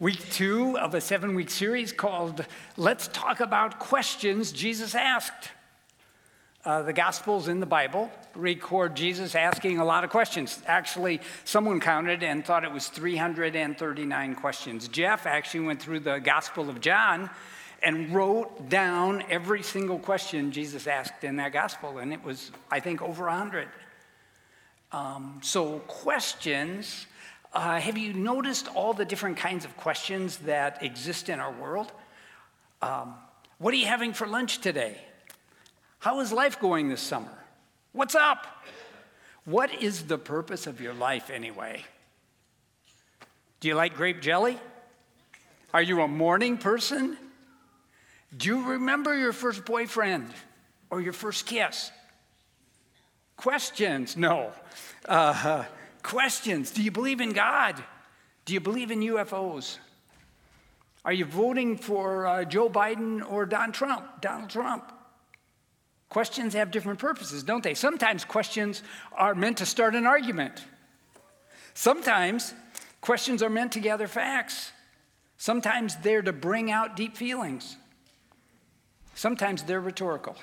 Week two of a seven week series called Let's Talk About Questions Jesus Asked. Uh, the Gospels in the Bible record Jesus asking a lot of questions. Actually, someone counted and thought it was 339 questions. Jeff actually went through the Gospel of John and wrote down every single question Jesus asked in that Gospel, and it was, I think, over 100. Um, so, questions uh, have you noticed all the different kinds of questions that exist in our world? Um, what are you having for lunch today? How is life going this summer? What's up? What is the purpose of your life anyway? Do you like grape jelly? Are you a morning person? Do you remember your first boyfriend or your first kiss? Questions? No. Uh, questions. Do you believe in God? Do you believe in UFOs? Are you voting for uh, Joe Biden or Don Trump, Donald Trump? Questions have different purposes, don't they? Sometimes questions are meant to start an argument. Sometimes questions are meant to gather facts. Sometimes they're to bring out deep feelings. Sometimes they're rhetorical.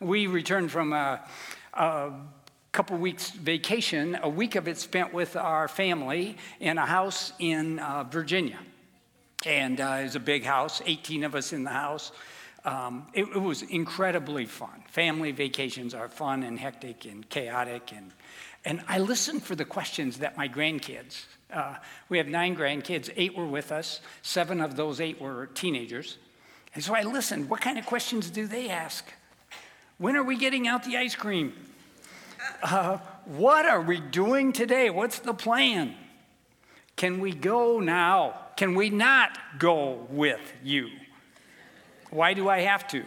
We returned from a, a couple weeks vacation, a week of it spent with our family in a house in uh, Virginia. And uh, it was a big house, 18 of us in the house. Um, it, it, was incredibly fun. Family vacations are fun and hectic and chaotic. And, and I listened for the questions that my grandkids, uh, we have nine grandkids, eight were with us, seven of those eight were teenagers. And so I listened. What kind of questions do they ask? When are we getting out the ice cream? Uh, what are we doing today? What's the plan? Can we go now? Can we not go with you? Why do I have to?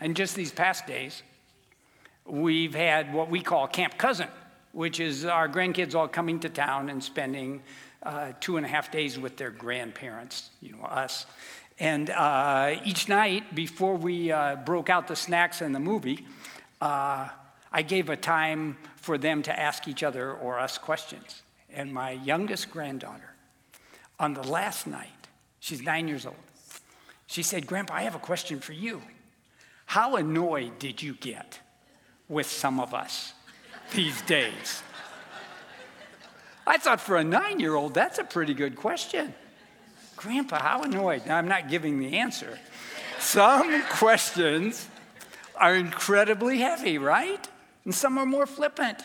And just these past days, we've had what we call Camp Cousin, which is our grandkids all coming to town and spending uh, two and a half days with their grandparents, you know, us. And uh, each night before we uh, broke out the snacks and the movie, uh, I gave a time for them to ask each other or us questions. And my youngest granddaughter, on the last night, she's nine years old, she said, Grandpa, I have a question for you. How annoyed did you get with some of us these days? I thought for a nine year old, that's a pretty good question. Grandpa, how annoyed? Now, I'm not giving the answer. Some questions are incredibly heavy, right? And some are more flippant.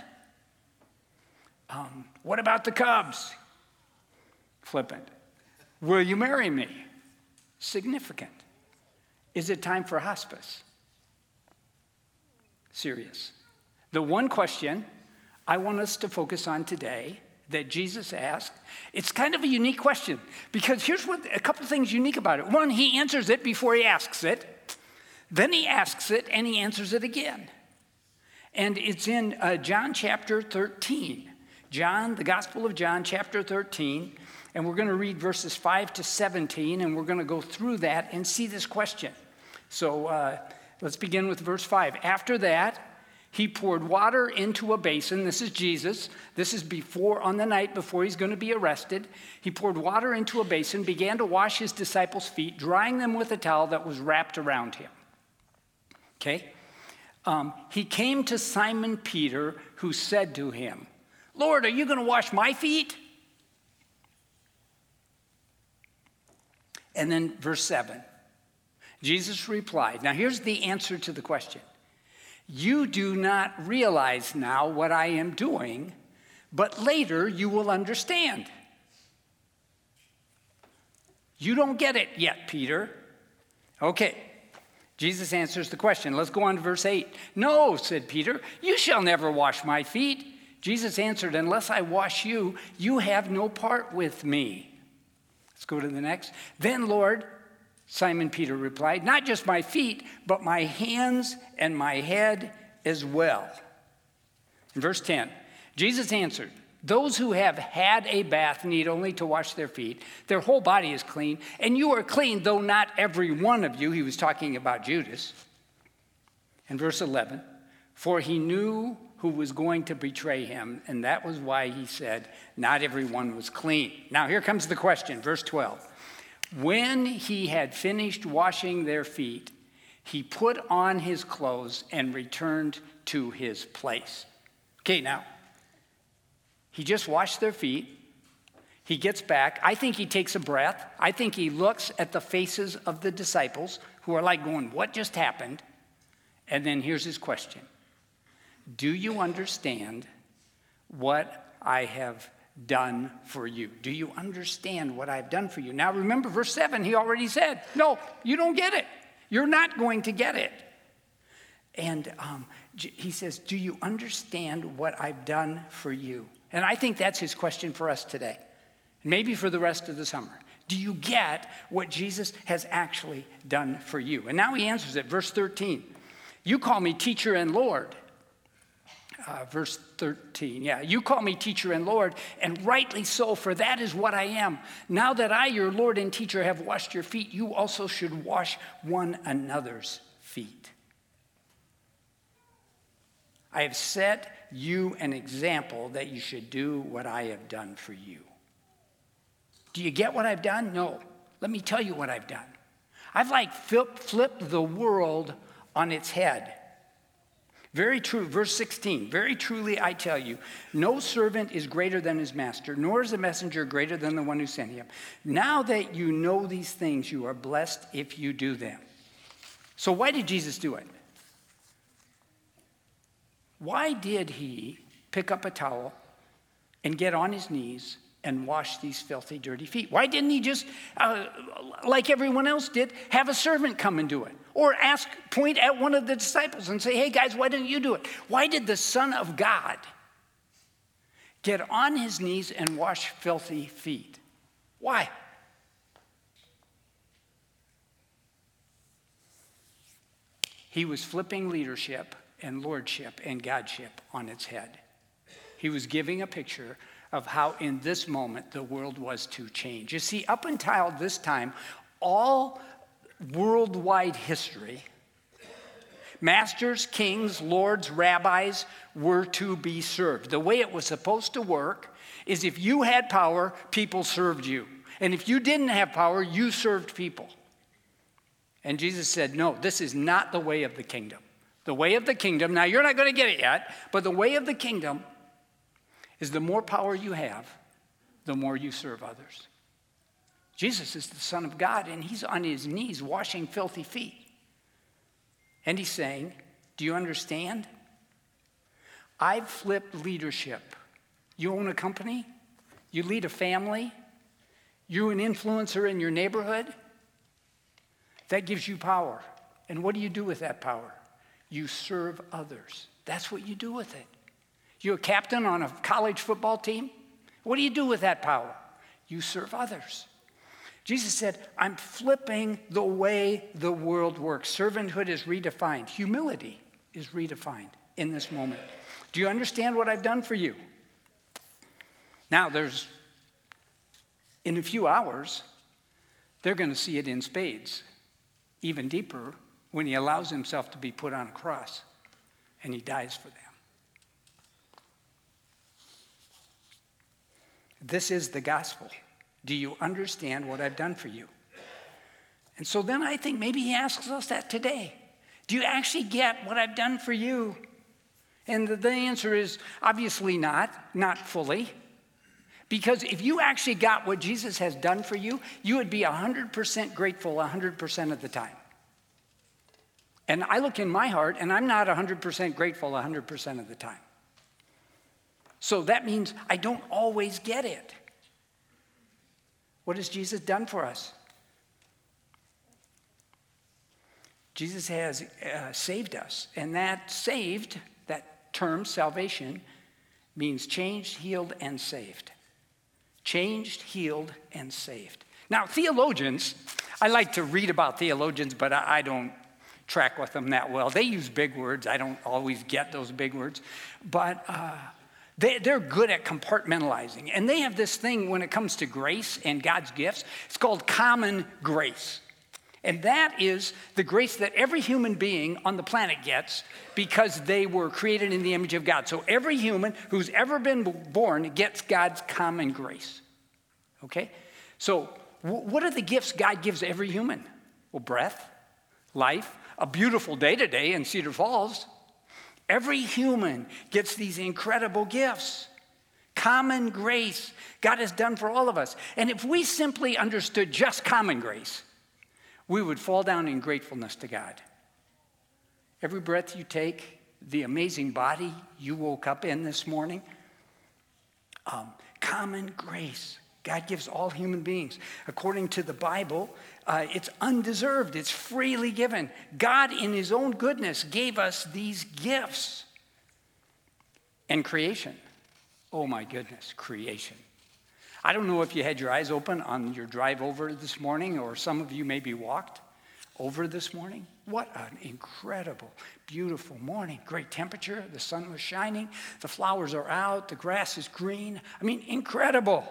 Um, what about the Cubs? Flippant. Will you marry me? Significant. Is it time for hospice? Serious. The one question I want us to focus on today that Jesus asked, it's kind of a unique question because here's what a couple of things unique about it. One, he answers it before he asks it, then he asks it and he answers it again. And it's in uh, John chapter 13. John, the Gospel of John, chapter 13. And we're going to read verses 5 to 17, and we're going to go through that and see this question. So uh, let's begin with verse 5. After that, he poured water into a basin. This is Jesus. This is before, on the night before he's going to be arrested. He poured water into a basin, began to wash his disciples' feet, drying them with a towel that was wrapped around him. Okay? Um, he came to Simon Peter, who said to him, Lord, are you going to wash my feet? And then verse 7 Jesus replied, Now here's the answer to the question You do not realize now what I am doing, but later you will understand. You don't get it yet, Peter. Okay, Jesus answers the question. Let's go on to verse 8. No, said Peter, you shall never wash my feet. Jesus answered, Unless I wash you, you have no part with me. Let's go to the next. Then, Lord, Simon Peter replied, Not just my feet, but my hands and my head as well. In verse 10, Jesus answered, those who have had a bath need only to wash their feet. Their whole body is clean, and you are clean, though not every one of you. He was talking about Judas. In verse 11, for he knew who was going to betray him, and that was why he said, Not everyone was clean. Now, here comes the question, verse 12. When he had finished washing their feet, he put on his clothes and returned to his place. Okay, now, he just washed their feet. He gets back. I think he takes a breath. I think he looks at the faces of the disciples who are like going, What just happened? And then here's his question Do you understand what I have done for you? Do you understand what I've done for you? Now remember, verse 7, he already said, No, you don't get it. You're not going to get it. And um, he says, Do you understand what I've done for you? And I think that's his question for us today, maybe for the rest of the summer. Do you get what Jesus has actually done for you? And now he answers it, verse 13. You call me teacher and Lord. Uh, verse 13, yeah. You call me teacher and Lord, and rightly so, for that is what I am. Now that I, your Lord and teacher, have washed your feet, you also should wash one another's feet. I have set you an example that you should do what I have done for you. Do you get what I've done? No. Let me tell you what I've done. I've like flip, flipped the world on its head. Very true. Verse 16. Very truly I tell you, no servant is greater than his master, nor is a messenger greater than the one who sent him. Now that you know these things, you are blessed if you do them. So, why did Jesus do it? Why did he pick up a towel and get on his knees and wash these filthy, dirty feet? Why didn't he just, uh, like everyone else did, have a servant come and do it? Or ask, point at one of the disciples and say, hey guys, why didn't you do it? Why did the Son of God get on his knees and wash filthy feet? Why? He was flipping leadership and lordship and godship on its head. He was giving a picture of how, in this moment, the world was to change. You see, up until this time, all worldwide history, masters, kings, lords, rabbis were to be served. The way it was supposed to work is if you had power, people served you. And if you didn't have power, you served people. And Jesus said, No, this is not the way of the kingdom. The way of the kingdom, now you're not going to get it yet, but the way of the kingdom is the more power you have, the more you serve others. Jesus is the Son of God, and he's on his knees washing filthy feet. And he's saying, Do you understand? I've flipped leadership. You own a company, you lead a family, you're an influencer in your neighborhood. That gives you power. And what do you do with that power? You serve others. That's what you do with it. You're a captain on a college football team. What do you do with that power? You serve others. Jesus said, I'm flipping the way the world works. Servanthood is redefined, humility is redefined in this moment. Do you understand what I've done for you? Now, there's, in a few hours, they're going to see it in spades, even deeper when he allows himself to be put on a cross and he dies for them. This is the gospel. Do you understand what I've done for you? And so then I think maybe he asks us that today. Do you actually get what I've done for you? And the answer is obviously not, not fully. Because if you actually got what Jesus has done for you, you would be 100% grateful 100% of the time. And I look in my heart and I'm not 100% grateful 100% of the time. So that means I don't always get it. What has Jesus done for us? Jesus has uh, saved us. And that saved, that term, salvation, means changed, healed, and saved. Changed, healed, and saved. Now, theologians, I like to read about theologians, but I, I don't track with them that well. They use big words. I don't always get those big words, but uh, they, they're good at compartmentalizing. And they have this thing when it comes to grace and God's gifts, it's called common grace. And that is the grace that every human being on the planet gets because they were created in the image of God. So every human who's ever been born gets God's common grace. Okay? So, what are the gifts God gives every human? Well, breath, life, a beautiful day today in Cedar Falls. Every human gets these incredible gifts. Common grace God has done for all of us. And if we simply understood just common grace, we would fall down in gratefulness to God. Every breath you take, the amazing body you woke up in this morning, um, common grace. God gives all human beings. According to the Bible, uh, it's undeserved, it's freely given. God, in His own goodness, gave us these gifts. And creation. Oh my goodness, creation. I don't know if you had your eyes open on your drive over this morning, or some of you maybe walked over this morning. What an incredible, beautiful morning. Great temperature, the sun was shining, the flowers are out, the grass is green. I mean, incredible.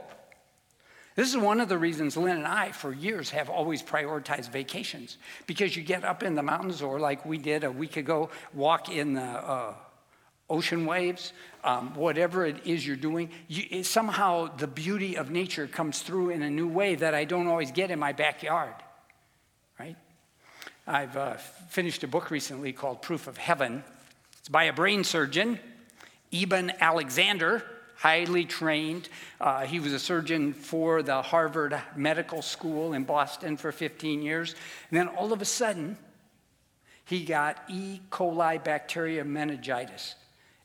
This is one of the reasons Lynn and I, for years, have always prioritized vacations because you get up in the mountains, or like we did a week ago, walk in the uh, ocean waves, um, whatever it is you're doing. You, it, somehow the beauty of nature comes through in a new way that I don't always get in my backyard, right? I've uh, finished a book recently called Proof of Heaven. It's by a brain surgeon, Eben Alexander highly trained. Uh, he was a surgeon for the Harvard Medical School in Boston for 15 years. And then all of a sudden, he got E. coli bacteria meningitis,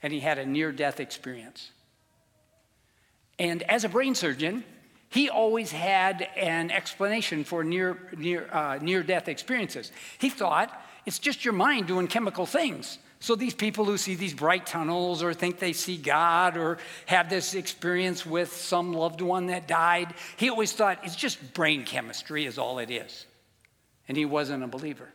and he had a near death experience. And as a brain surgeon, he always had an explanation for near, near, uh, near death experiences. He thought it's just your mind doing chemical things. So these people who see these bright tunnels or think they see God or have this experience with some loved one that died, he always thought it's just brain chemistry is all it is. And he wasn't a believer.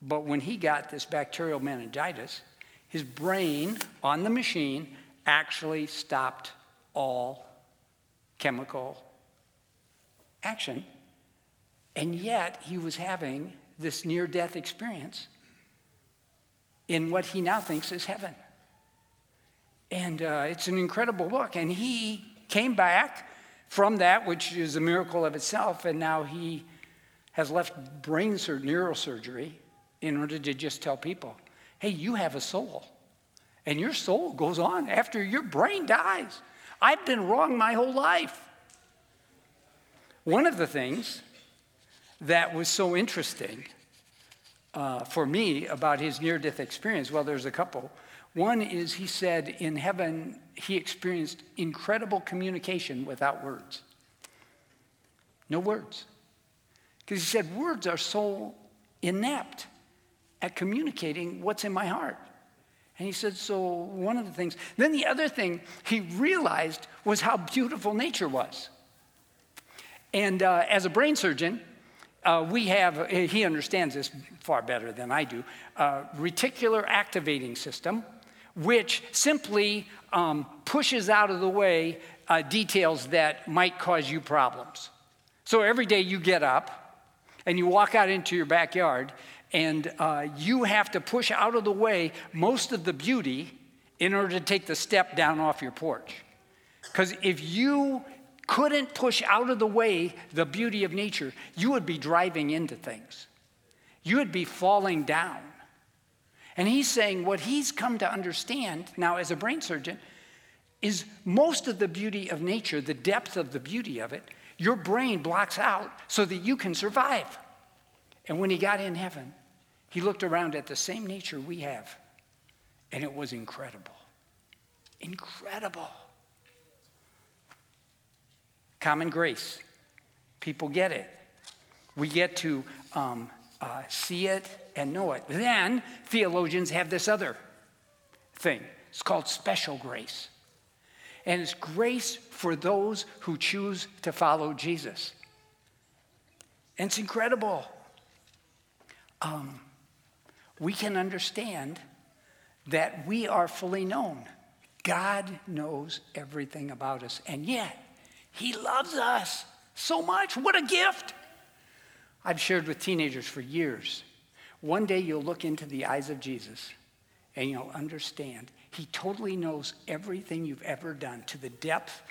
But when he got this bacterial meningitis, his brain on the machine actually stopped all chemical action. And yet he was having this near death experience in what he now thinks is heaven. And uh, it's an incredible book. And he came back from that, which is a miracle of itself, and now he has left brain sur- neurosurgery in order to just tell people hey, you have a soul, and your soul goes on after your brain dies. I've been wrong my whole life. One of the things that was so interesting uh, for me about his near death experience? Well, there's a couple. One is he said in heaven he experienced incredible communication without words. No words. Because he said words are so inept at communicating what's in my heart. And he said, so one of the things, then the other thing he realized was how beautiful nature was. And uh, as a brain surgeon, uh, we have, he understands this far better than I do, uh, reticular activating system, which simply um, pushes out of the way uh, details that might cause you problems. So every day you get up and you walk out into your backyard and uh, you have to push out of the way most of the beauty in order to take the step down off your porch. Because if you couldn't push out of the way the beauty of nature, you would be driving into things. You would be falling down. And he's saying what he's come to understand now as a brain surgeon is most of the beauty of nature, the depth of the beauty of it, your brain blocks out so that you can survive. And when he got in heaven, he looked around at the same nature we have, and it was incredible. Incredible. Common grace. People get it. We get to um, uh, see it and know it. Then theologians have this other thing. It's called special grace. And it's grace for those who choose to follow Jesus. And it's incredible. Um, we can understand that we are fully known. God knows everything about us. And yet, he loves us so much. What a gift. I've shared with teenagers for years. One day you'll look into the eyes of Jesus and you'll understand he totally knows everything you've ever done to the depth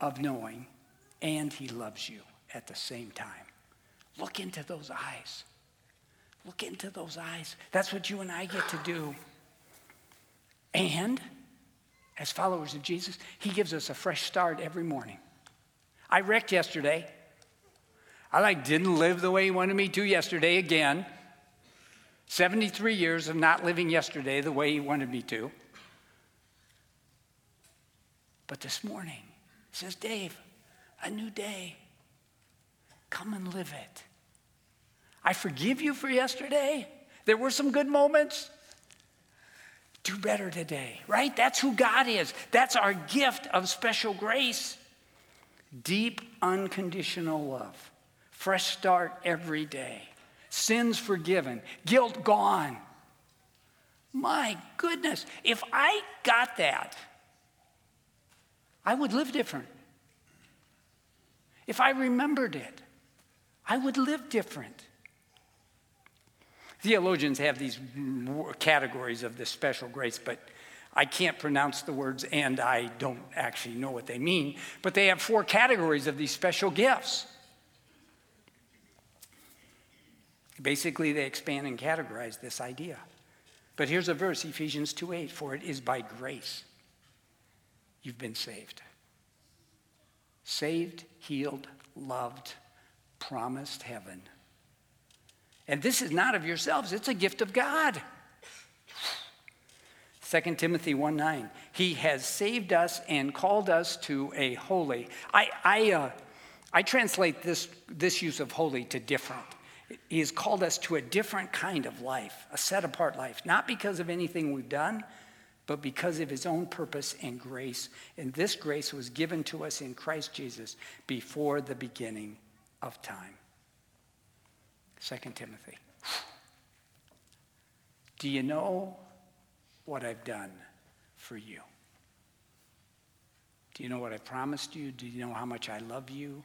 of knowing, and he loves you at the same time. Look into those eyes. Look into those eyes. That's what you and I get to do. And as followers of Jesus, he gives us a fresh start every morning. I wrecked yesterday. I like didn't live the way he wanted me to yesterday again. 73 years of not living yesterday the way he wanted me to. But this morning, he says, Dave, a new day. Come and live it. I forgive you for yesterday. There were some good moments. Do better today, right? That's who God is. That's our gift of special grace. Deep, unconditional love. Fresh start every day sins forgiven, guilt gone. My goodness, if I got that, I would live different. If I remembered it, I would live different. Theologians have these categories of this special grace, but I can't pronounce the words and I don't actually know what they mean. But they have four categories of these special gifts. Basically, they expand and categorize this idea. But here's a verse, Ephesians 2:8, for it is by grace you've been saved. Saved, healed, loved, promised heaven. And this is not of yourselves, it's a gift of God. 2 Timothy 1 9. He has saved us and called us to a holy. I, I, uh, I translate this, this use of holy to different. He has called us to a different kind of life, a set apart life, not because of anything we've done, but because of his own purpose and grace. And this grace was given to us in Christ Jesus before the beginning of time. 2 Timothy. Do you know what I've done for you? Do you know what I promised you? Do you know how much I love you?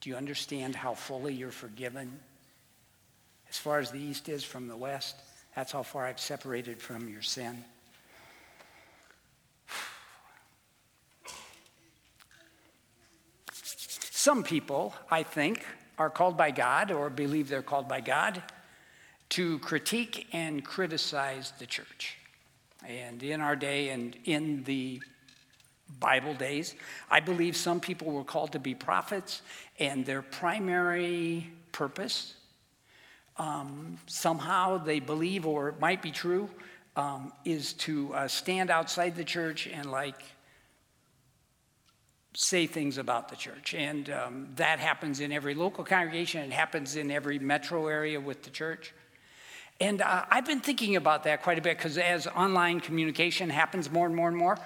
Do you understand how fully you're forgiven? As far as the east is from the west, that's how far I've separated from your sin. Some people, I think, are called by God or believe they're called by God to critique and criticize the church. And in our day and in the Bible days, I believe some people were called to be prophets, and their primary purpose um, somehow they believe, or it might be true, um, is to uh, stand outside the church and like say things about the church. And um, that happens in every local congregation, it happens in every metro area with the church. And uh, I've been thinking about that quite a bit because as online communication happens more and more and more,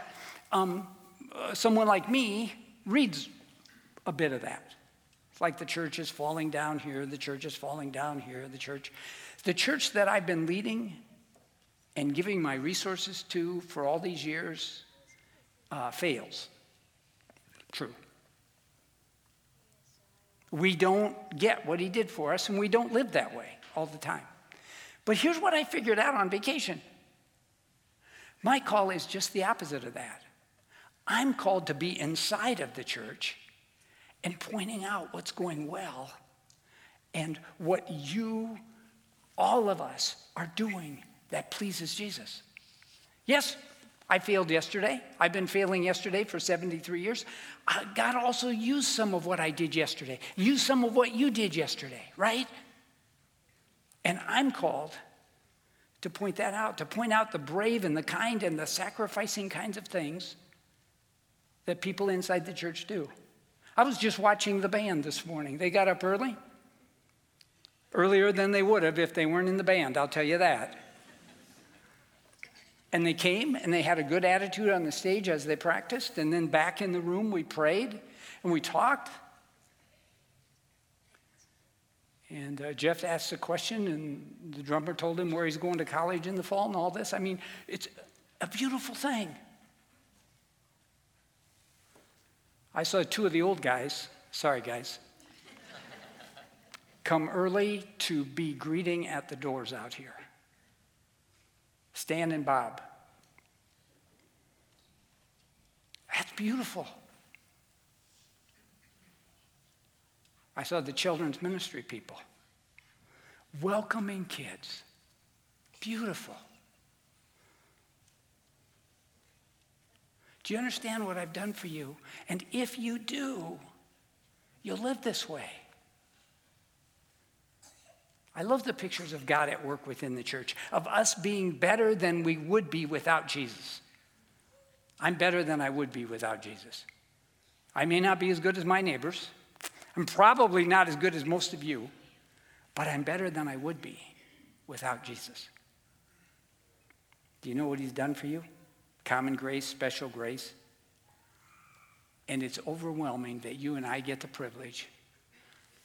um, uh, someone like me reads a bit of that. It's like the church is falling down here, the church is falling down here, the church. The church that I've been leading and giving my resources to for all these years uh, fails. True. We don't get what he did for us, and we don't live that way all the time. But here's what I figured out on vacation my call is just the opposite of that. I'm called to be inside of the church and pointing out what's going well and what you, all of us, are doing that pleases Jesus. Yes, I failed yesterday. I've been failing yesterday for 73 years. Uh, God also used some of what I did yesterday, used some of what you did yesterday, right? And I'm called to point that out, to point out the brave and the kind and the sacrificing kinds of things that people inside the church do. I was just watching the band this morning. They got up early, earlier than they would have if they weren't in the band, I'll tell you that. And they came and they had a good attitude on the stage as they practiced. And then back in the room, we prayed and we talked. And uh, Jeff asked a question, and the drummer told him where he's going to college in the fall and all this. I mean, it's a beautiful thing. I saw two of the old guys. Sorry, guys. come early to be greeting at the doors out here. Stan and Bob. That's beautiful. I saw the children's ministry people welcoming kids. Beautiful. Do you understand what I've done for you? And if you do, you'll live this way. I love the pictures of God at work within the church, of us being better than we would be without Jesus. I'm better than I would be without Jesus. I may not be as good as my neighbors. I'm probably not as good as most of you, but I'm better than I would be without Jesus. Do you know what he's done for you? Common grace, special grace. And it's overwhelming that you and I get the privilege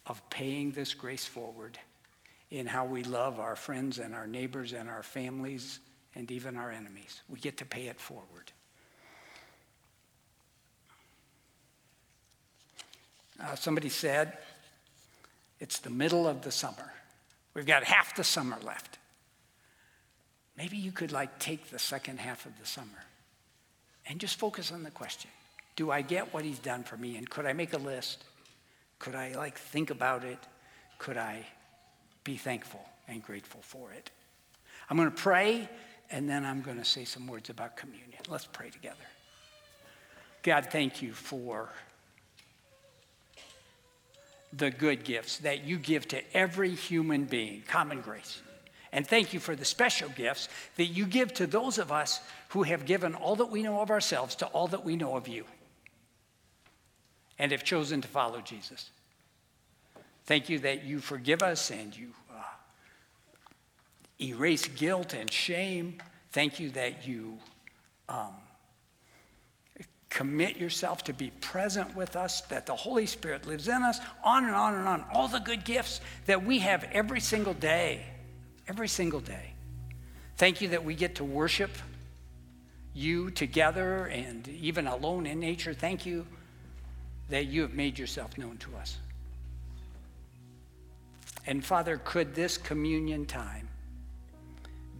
of paying this grace forward in how we love our friends and our neighbors and our families and even our enemies. We get to pay it forward. Uh, somebody said, it's the middle of the summer. We've got half the summer left. Maybe you could like take the second half of the summer and just focus on the question Do I get what he's done for me? And could I make a list? Could I like think about it? Could I be thankful and grateful for it? I'm going to pray and then I'm going to say some words about communion. Let's pray together. God, thank you for the good gifts that you give to every human being, common grace. And thank you for the special gifts that you give to those of us who have given all that we know of ourselves to all that we know of you and have chosen to follow Jesus. Thank you that you forgive us and you uh, erase guilt and shame. Thank you that you um, commit yourself to be present with us, that the Holy Spirit lives in us, on and on and on. All the good gifts that we have every single day every single day. Thank you that we get to worship you together and even alone in nature. Thank you that you have made yourself known to us. And Father, could this communion time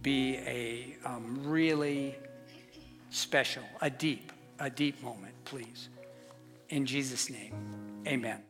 be a um, really special, a deep, a deep moment, please? In Jesus' name, amen.